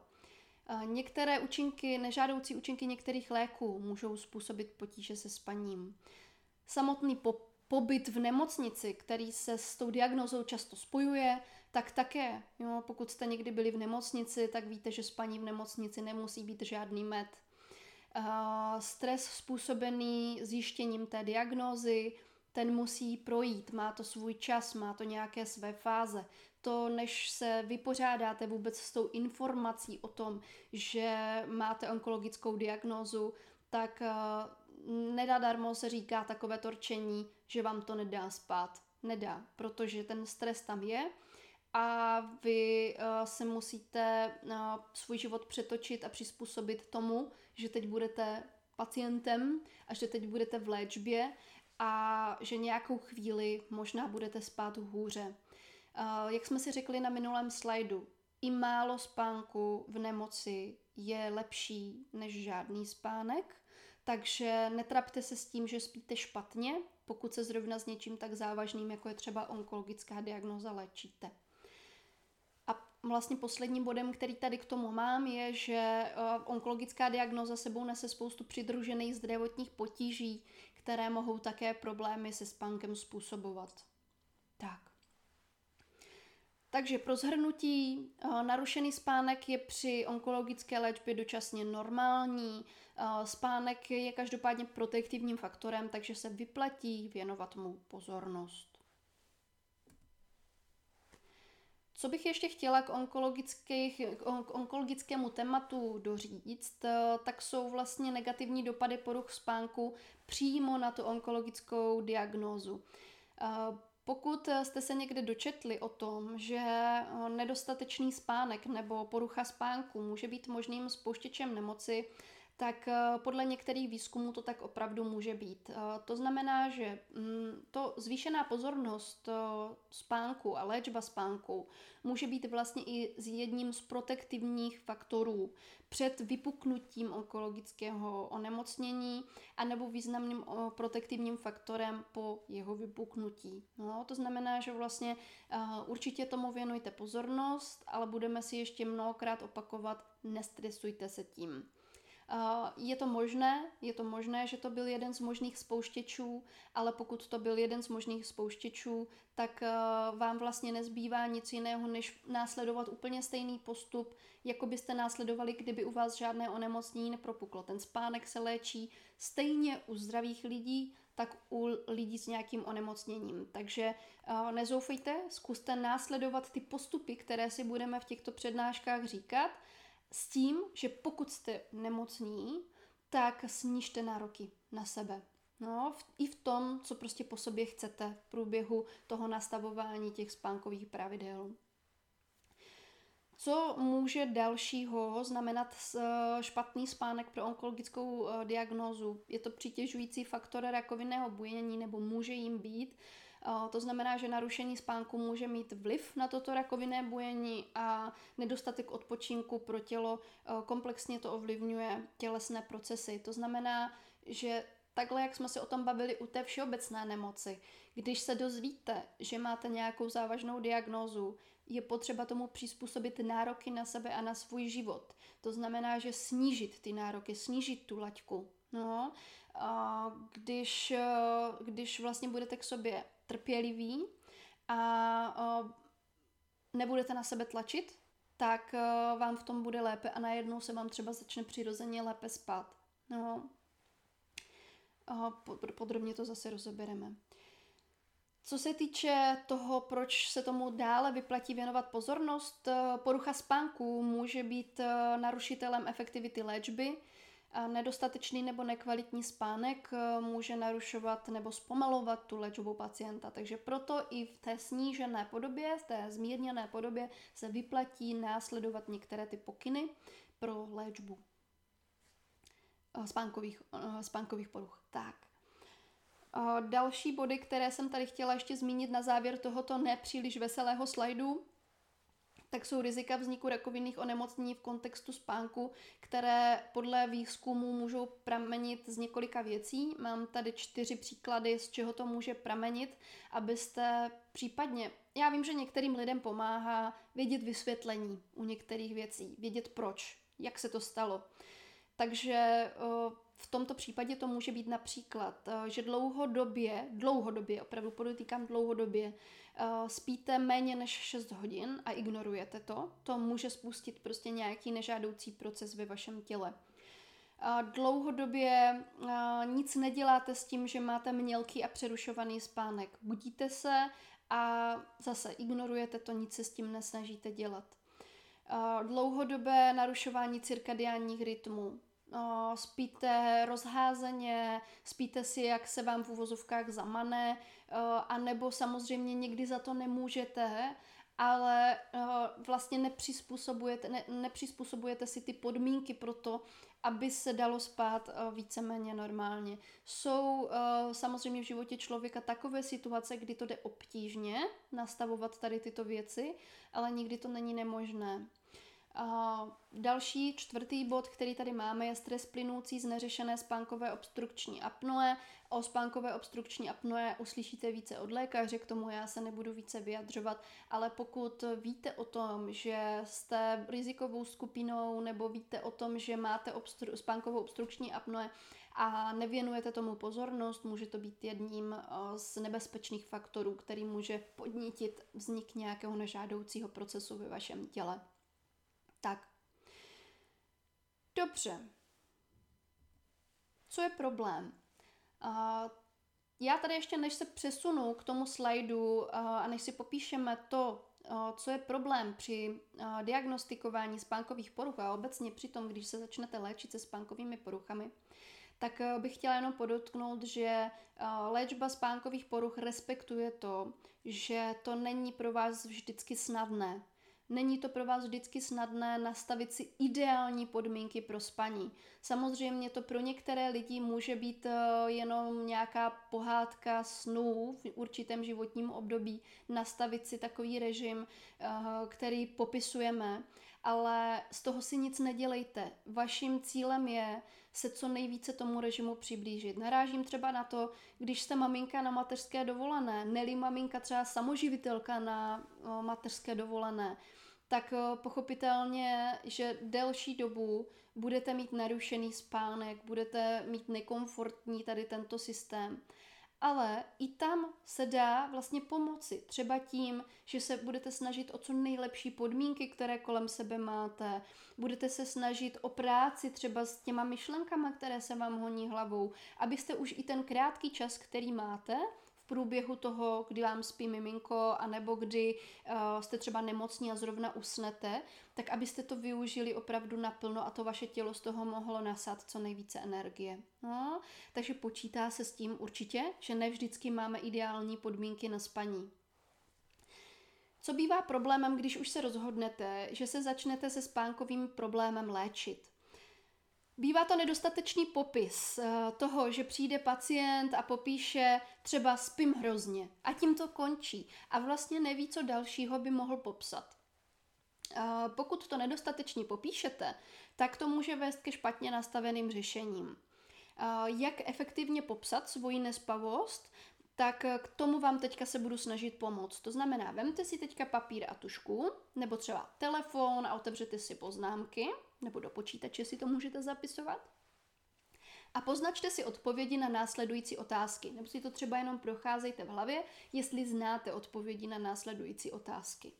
Některé účinky, nežádoucí účinky některých léků můžou způsobit potíže se spaním. Samotný po, pobyt v nemocnici, který se s tou diagnozou často spojuje, tak také, jo, pokud jste někdy byli v nemocnici, tak víte, že spaní v nemocnici nemusí být žádný med. Uh, stres způsobený zjištěním té diagnózy, ten musí projít, má to svůj čas, má to nějaké své fáze. To, než se vypořádáte vůbec s tou informací o tom, že máte onkologickou diagnózu, tak uh, nedadarmo se říká takové torčení, že vám to nedá spát. Nedá, protože ten stres tam je a vy uh, se musíte uh, svůj život přetočit a přizpůsobit tomu, že teď budete pacientem a že teď budete v léčbě a že nějakou chvíli možná budete spát hůře. Uh, jak jsme si řekli na minulém slajdu, i málo spánku v nemoci je lepší než žádný spánek, takže netrapte se s tím, že spíte špatně, pokud se zrovna s něčím tak závažným, jako je třeba onkologická diagnoza, léčíte vlastně posledním bodem, který tady k tomu mám, je, že uh, onkologická diagnoza sebou nese spoustu přidružených zdravotních potíží, které mohou také problémy se spánkem způsobovat. Tak. Takže pro zhrnutí, uh, narušený spánek je při onkologické léčbě dočasně normální. Uh, spánek je každopádně protektivním faktorem, takže se vyplatí věnovat mu pozornost. Co bych ještě chtěla k, k onkologickému tématu doříct, eh, tak jsou vlastně negativní dopady poruch spánku přímo na tu onkologickou diagnózu. Eh, pokud jste se někde dočetli o tom, že eh, nedostatečný spánek nebo porucha spánku může být možným spouštěčem nemoci, tak eh, podle některých výzkumů to tak opravdu může být. Eh, to znamená, že mm, to zvýšená pozornost eh, spánku a léčba spánku může být vlastně i z jedním z protektivních faktorů před vypuknutím onkologického onemocnění anebo významným protektivním faktorem po jeho vypuknutí. No, to znamená, že vlastně určitě tomu věnujte pozornost, ale budeme si ještě mnohokrát opakovat, nestresujte se tím. Je to možné, je to možné, že to byl jeden z možných spouštěčů, ale pokud to byl jeden z možných spouštěčů, tak eh, vám vlastně nezbývá nic jiného, než následovat úplně stejný postup, jako byste následovali, kdyby u vás žádné onemocnění nepropuklo. Ten spánek se léčí stejně u zdravých lidí, tak u lidí s nějakým onemocněním. Takže uh, nezoufejte, zkuste následovat ty postupy, které si budeme v těchto přednáškách říkat s tím, že pokud jste nemocní, tak snížte nároky na sebe. No, v, i v tom, co prostě po sobě chcete v průběhu toho nastavování těch spánkových pravidel. Co může dalšího znamenat eh, špatný spánek pro onkologickou eh, diagnózu? Je to přitěžující faktor rakovinného bujení nebo může jim být? Eh, to znamená, že narušení spánku může mít vliv na toto rakovinné bujení a nedostatek odpočinku pro tělo komplexně to ovlivňuje tělesné procesy. To znamená, že takhle, jak jsme se o tom bavili u té všeobecné nemoci, když se dozvíte, že máte nějakou závažnou diagnózu, je potřeba tomu přizpůsobit nároky na sebe a na svůj život. To znamená, že snížit ty nároky, snížit tu laťku. No, a když, když vlastně budete k sobě trpěliví a, nebudete na sebe tlačit, tak vám v tom bude lépe a najednou se vám třeba začne přirozeně lépe spát. No, podrobně to zase rozebereme. Co se týče toho, proč se tomu dále vyplatí věnovat pozornost, porucha spánku může být narušitelem efektivity léčby. Nedostatečný nebo nekvalitní spánek eh, může narušovat nebo zpomalovat tu léčbu pacienta. Takže proto i v té snížené podobě, v té zmírněné podobě se vyplatí následovat některé ty pokyny pro léčbu spánkových, spánkových poruch. Tak. Další body, které jsem tady chtěla ještě zmínit na závěr tohoto nepříliš veselého slajdu, tak jsou rizika vzniku rakovinných onemocnění v kontextu spánku, které podle výzkumu můžou pramenit z několika věcí. Mám tady čtyři příklady, z čeho to může pramenit, abyste případně, já vím, že některým lidem pomáhá vědět vysvětlení u některých věcí, vědět proč, jak se to stalo. Takže v tomto případě to může být například, eh, že dlouhodobě, dlouhodobě, opravdu podotýkám dlouhodobě, eh, spíte méně než 6 hodin a ignorujete to, to může spustit prostě nějaký nežádoucí proces ve vašem těle. Dlouhodobě eh, nic neděláte s tím, že máte mělký a přerušovaný spánek. Budíte se a zase ignorujete to, nic se s tím nesnažíte dělat. Dlouhodobé narušování cirkadiánních rytmů spíte rozházeně, spíte si, jak se vám v uvozovkách zamane, a nebo samozřejmě někdy za to nemůžete, ale vlastně nepřizpůsobujete, ne, nepřizpůsobujete si ty podmínky pro to, aby se dalo spát víceméně normálně. Jsou samozřejmě v životě člověka takové situace, kdy to jde obtížně nastavovat tady tyto věci, ale nikdy to není nemožné. Uh, další čtvrtý bod, který tady máme, je stres plynoucí z neřešené spánkové obstrukční apnoe. O spánkové obstrukční apnoe uslyšíte více od lékaře, k tomu já se nebudu více vyjadřovat, ale pokud víte o tom, že jste rizikovou skupinou nebo víte o tom, že máte obstru- spánkovou obstrukční apnoe a nevěnujete tomu pozornost, může to být jedním z nebezpečných faktorů, který může podnítit vznik nějakého nežádoucího procesu ve vašem těle. Dobře. Co je problém? Uh, já tady ještě, než se přesunu k tomu slajdu uh, a než si popíšeme to, uh, co je problém při uh, diagnostikování spánkových poruch a obecně při tom, když se začnete léčit se spánkovými poruchami, tak bych chtěla jenom podotknout, že léčba spánkových poruch respektuje to, že to není pro vás vždycky snadné. Není to pro vás vždycky snadné nastavit si ideální podmínky pro spaní. Samozřejmě to pro některé lidi může být eh, jenom nějaká pohádka snů v určitém životním období, nastavit si takový režim, eh, který popisujeme, ale z toho si nic nedělejte. Vaším cílem je se co nejvíce tomu režimu přiblížit. Narážím třeba na to, když jste maminka na mateřské dovolené, neli maminka třeba samoživitelka na eh, mateřské dovolené, tak eh, pochopitelně, že delší dobu budete mít narušený spánek, budete mít nekomfortní tady tento systém. Ale i tam se dá vlastně pomoci. Třeba tím, že se budete snažit o co nejlepší podmínky, které kolem sebe máte. Budete se snažit o práci třeba s těma myšlenkama, které se vám honí hlavou, abyste už i ten krátký čas, který máte, průběhu toho, kdy vám spí miminko, anebo kdy uh, jste třeba nemocní a zrovna usnete, tak abyste to využili opravdu naplno a to vaše tělo z toho mohlo nasát co nejvíce energie. No, takže počítá se s tím určitě, že ne vždycky máme ideální podmínky na spaní. Co bývá problémem, když už se rozhodnete, že se začnete se spánkovým problémem léčit? Bývá to nedostatečný popis eh, toho, že přijde pacient a popíše třeba spím hrozně a tím to končí a vlastně neví, co dalšího by mohl popsat. Eh, pokud to nedostatečně popíšete, tak to může vést ke špatně nastaveným řešením. Eh, jak efektivně popsat svoji nespavost, tak k tomu vám teďka se budu snažit pomoct. To znamená, vemte si teďka papír a tušku, nebo třeba telefon a otevřete si poznámky, nebo do počítače si to můžete zapisovat. A poznačte si odpovědi na následující otázky, nebo si to třeba jenom procházejte v hlavě, jestli znáte odpovědi na následující otázky.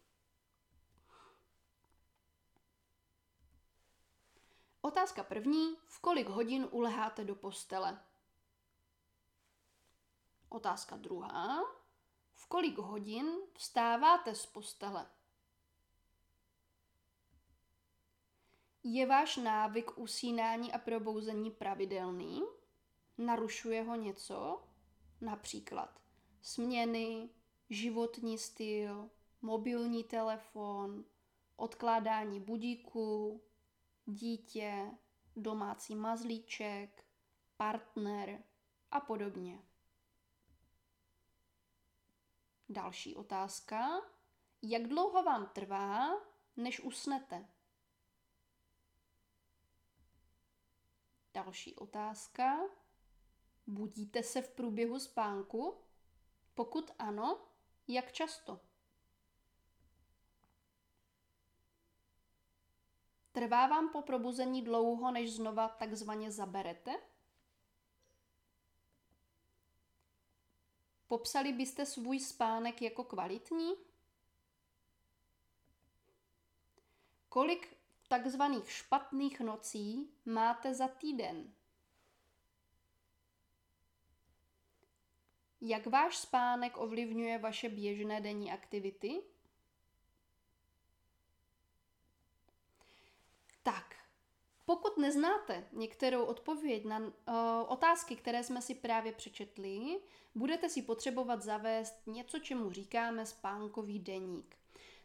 Otázka první. V kolik hodin uleháte do postele? Otázka druhá. V kolik hodin vstáváte z postele? Je váš návyk usínání a probouzení pravidelný? Narušuje ho něco? Například směny, životní styl, mobilní telefon, odkládání budíku, dítě, domácí mazlíček, partner a podobně. Další otázka. Jak dlouho vám trvá, než usnete? Další otázka. Budíte se v průběhu spánku? Pokud ano, jak často? Trvá vám po probuzení dlouho, než znova takzvaně zaberete? Popsali byste svůj spánek jako kvalitní? Kolik takzvaných špatných nocí máte za týden? Jak váš spánek ovlivňuje vaše běžné denní aktivity? Tak, pokud neznáte některou odpověď na uh, otázky, které jsme si právě přečetli, budete si potřebovat zavést něco, čemu říkáme spánkový deník.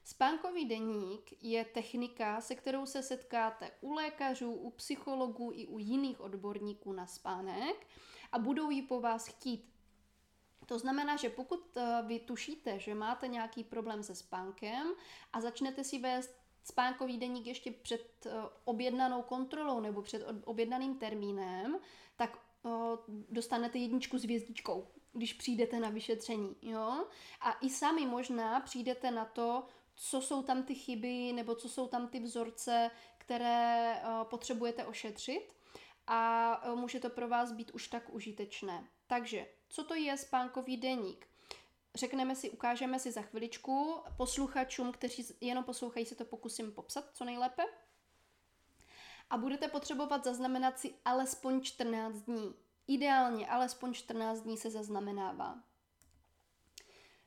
Spánkový deník je technika, se kterou se setkáte u lékařů, u psychologů i u jiných odborníků na spánek a budou ji po vás chtít. To znamená, že pokud eh, vy tušíte, že máte nějaký problém se spánkem a začnete si vést spánkový deník ještě před eh, objednanou kontrolou nebo před objednaným termínem, tak eh, dostanete jedničku s hvězdičkou, když přijdete na vyšetření. Jo? A i sami možná přijdete na to, co jsou tam ty chyby nebo co jsou tam ty vzorce, které uh, potřebujete ošetřit a uh, může to pro vás být už tak užitečné. Takže, co to je spánkový deník? Řekneme si, ukážeme si za chviličku. Posluchačům, kteří jenom poslouchají, si to pokusím popsat co nejlépe. A budete potřebovat zaznamenat si alespoň 14 dní. Ideálně alespoň 14 dní se zaznamenává.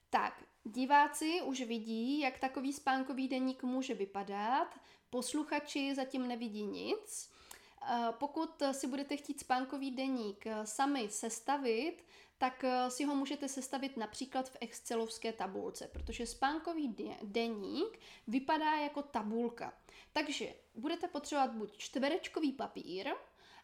Tak, Diváci už vidí, jak takový spánkový deník může vypadat, posluchači zatím nevidí nic. Eh, pokud si budete chtít spánkový deník eh, sami sestavit, tak eh, si ho můžete sestavit například v Excelovské tabulce, protože spánkový deník vypadá jako tabulka. Takže budete potřebovat buď čtverečkový papír,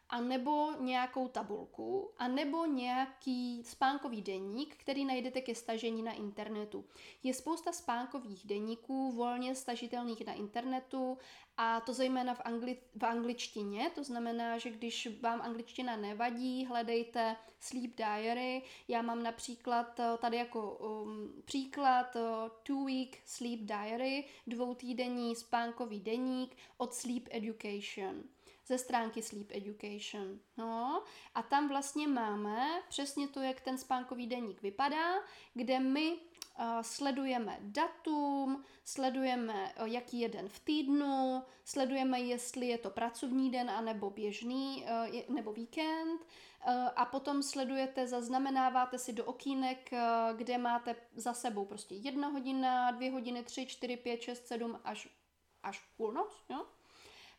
a nebo nějakou tabulku, a nebo nějaký spánkový deník, který najdete ke stažení na internetu. Je spousta spánkových deníků volně stažitelných na internetu a to zejména v, angli- v angličtině, to znamená, že když vám angličtina nevadí, hledejte Sleep Diary. Já mám například eh, tady jako um, příklad uh, Two Week Sleep Diary, dvoutýdenní spánkový deník od Sleep Education ze stránky Sleep Education. No, a tam vlastně máme přesně to, jak ten spánkový deník vypadá, kde my sledujeme datum, sledujeme, jaký je den v týdnu, sledujeme, jestli je to pracovní den anebo běžný nebo víkend a potom sledujete, zaznamenáváte si do okýnek, kde máte za sebou prostě jedna hodina, dvě hodiny, tři, čtyři, pět, šest, sedm až, až půlnoc, jo?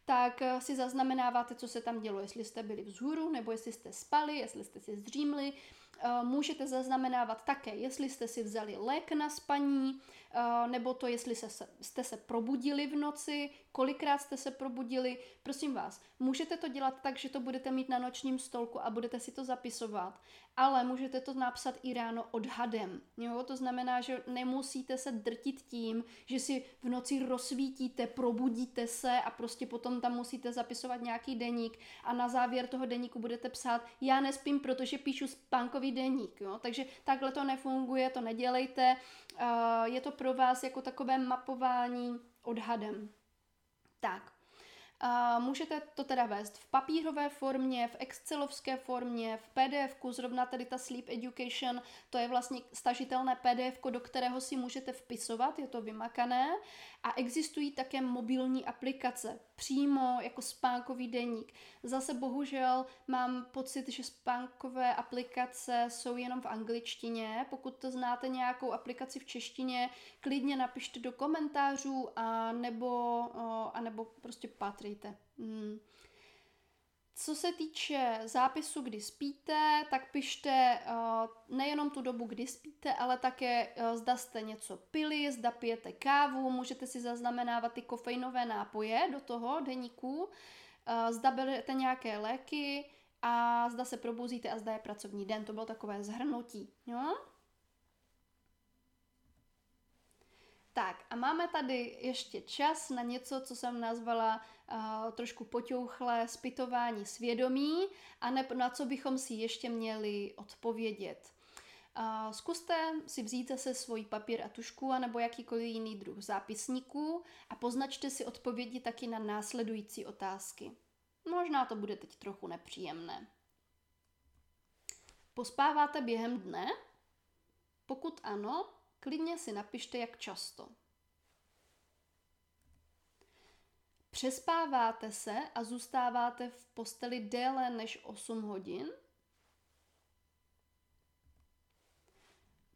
Tak si zaznamenáváte, co se tam dělo, jestli jste byli vzhůru, nebo jestli jste spali, jestli jste si zdřímli, Eh, můžete zaznamenávat také, jestli jste si vzali lék na spaní, eh, nebo to, jestli se, jste se probudili v noci, kolikrát jste se probudili. Prosím vás, můžete to dělat tak, že to budete mít na nočním stolku a budete si to zapisovat, ale můžete to napsat i ráno odhadem. Jo? To znamená, že nemusíte se drtit tím, že si v noci rozsvítíte, probudíte se a prostě potom tam musíte zapisovat nějaký deník a na závěr toho deníku budete psát, já nespím, protože píšu spánkový deník. Jo? Takže takhle to nefunguje, to nedělejte. Je to pro vás jako takové mapování odhadem. Tak, Uh, můžete to teda vést v papírové formě, v excelovské formě, v pdf zrovna tady ta Sleep Education, to je vlastně stažitelné pdf do kterého si můžete vpisovat, je to vymakané a existují také mobilní aplikace, přímo jako spánkový deník. Zase bohužel mám pocit, že spánkové aplikace jsou jenom v angličtině. Pokud to znáte nějakou aplikaci v češtině, klidně napište do komentářů a nebo, a nebo prostě patrejte. Hmm. Co se týče zápisu, kdy spíte, tak pište uh, nejenom tu dobu, kdy spíte, ale také uh, zda jste něco pili, zda pijete kávu, můžete si zaznamenávat ty kofeinové nápoje do toho deníku, uh, zda berete nějaké léky a zda se probuzíte a zda je pracovní den. To bylo takové zhrnutí. Jo? Tak máme tady ještě čas na něco, co jsem nazvala uh, trošku poťouchlé zpytování svědomí a ne, na co bychom si ještě měli odpovědět. Uh, zkuste si vzít zase svůj papír a tušku nebo jakýkoliv jiný druh zápisníků a poznačte si odpovědi taky na následující otázky. Možná to bude teď trochu nepříjemné. Pospáváte během dne? Pokud ano, klidně si napište, jak často. Přespáváte se a zůstáváte v posteli déle než 8 hodin?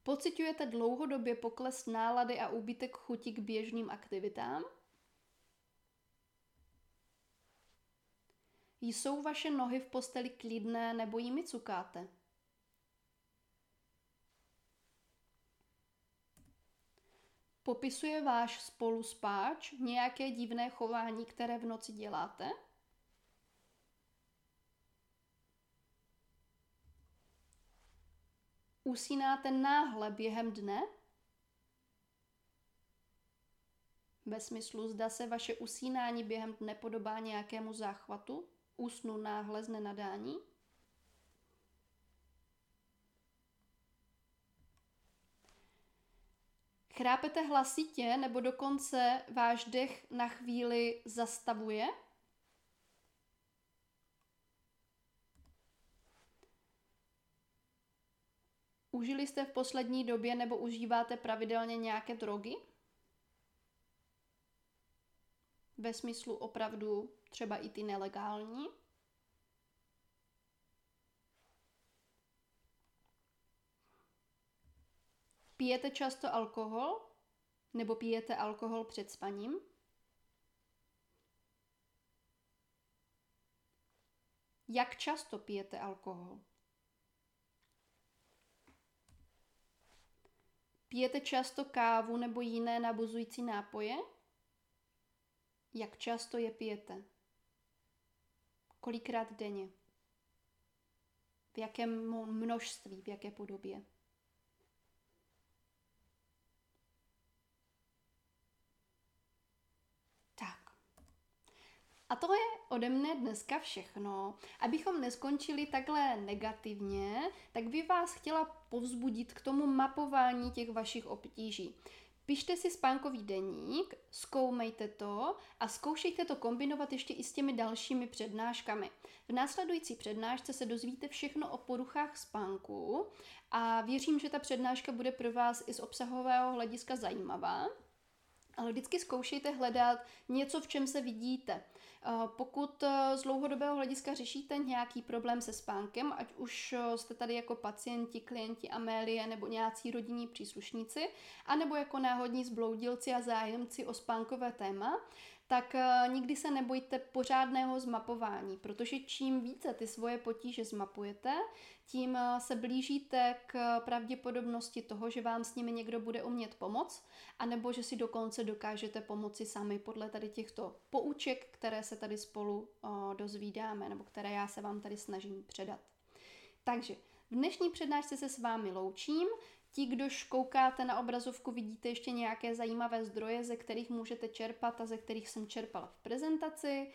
Pocitujete dlouhodobě pokles nálady a úbytek chuti k běžným aktivitám? Jsou vaše nohy v posteli klidné nebo jimi cukáte? Popisuje váš spoluspáč nějaké divné chování, které v noci děláte? Usínáte náhle během dne? Ve smyslu, zda se vaše usínání během dne podobá nějakému záchvatu? Usnu náhle z nenadání? Chrápete hlasitě nebo dokonce váš dech na chvíli zastavuje? Užili jste v poslední době nebo užíváte pravidelně nějaké drogy? Ve smyslu opravdu třeba i ty nelegální? Pijete často alkohol? Nebo pijete alkohol před spaním? Jak často pijete alkohol? Pijete často kávu nebo jiné nabuzující nápoje? Jak často je pijete? Kolikrát denně? V jakém množství, v jaké podobě? A to je ode mne dneska všechno. Abychom neskončili takhle negativně, tak by vás chtěla povzbudit k tomu mapování těch vašich obtíží. Pište si spánkový deník, zkoumejte to a zkoušejte to kombinovat ještě i s těmi dalšími přednáškami. V následující přednášce se dozvíte všechno o poruchách spánku a věřím, že ta přednáška bude pro vás i z obsahového hlediska zajímavá. Ale vždycky zkoušejte hledat něco, v čem se vidíte. Eh, pokud eh, z dlouhodobého hlediska řešíte nějaký problém se spánkem, ať už eh, jste tady jako pacienti, klienti Amélie nebo nějací rodinní příslušníci, anebo jako náhodní zbloudilci a zájemci o spánkové téma, tak nikdy se nebojte pořádného zmapování, protože čím více ty svoje potíže zmapujete, tím se blížíte k pravděpodobnosti toho, že vám s nimi někdo bude umět pomoct, anebo že si dokonce dokážete pomoci sami podle tady těchto pouček, které se tady spolu o, dozvídáme, nebo které já se vám tady snažím předat. Takže v dnešní přednášce se s vámi loučím. Ti, kdož koukáte na obrazovku, vidíte ještě nějaké zajímavé zdroje, ze kterých můžete čerpat a ze kterých jsem čerpala v prezentaci.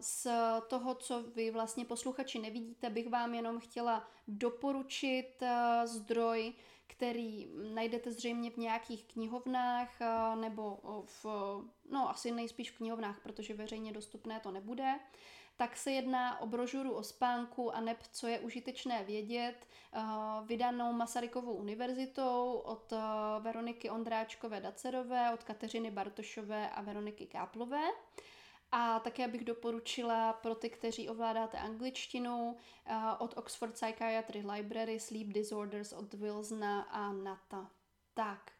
Z toho, co vy vlastně posluchači nevidíte, bych vám jenom chtěla doporučit zdroj, který najdete zřejmě v nějakých knihovnách nebo v, no asi nejspíš v knihovnách, protože veřejně dostupné to nebude tak se jedná o brožuru o spánku a neb co je užitečné vědět, vydanou Masarykovou univerzitou od Veroniky Ondráčkové Dacerové, od Kateřiny Bartošové a Veroniky Káplové. A také bych doporučila pro ty, kteří ovládáte angličtinu, od Oxford Psychiatry Library Sleep Disorders od Wilsona a Nata. Tak,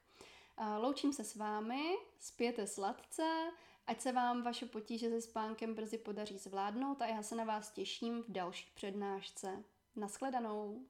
loučím se s vámi, spěte sladce, ať se vám vaše potíže se spánkem brzy podaří zvládnout a já se na vás těším v další přednášce. Naschledanou!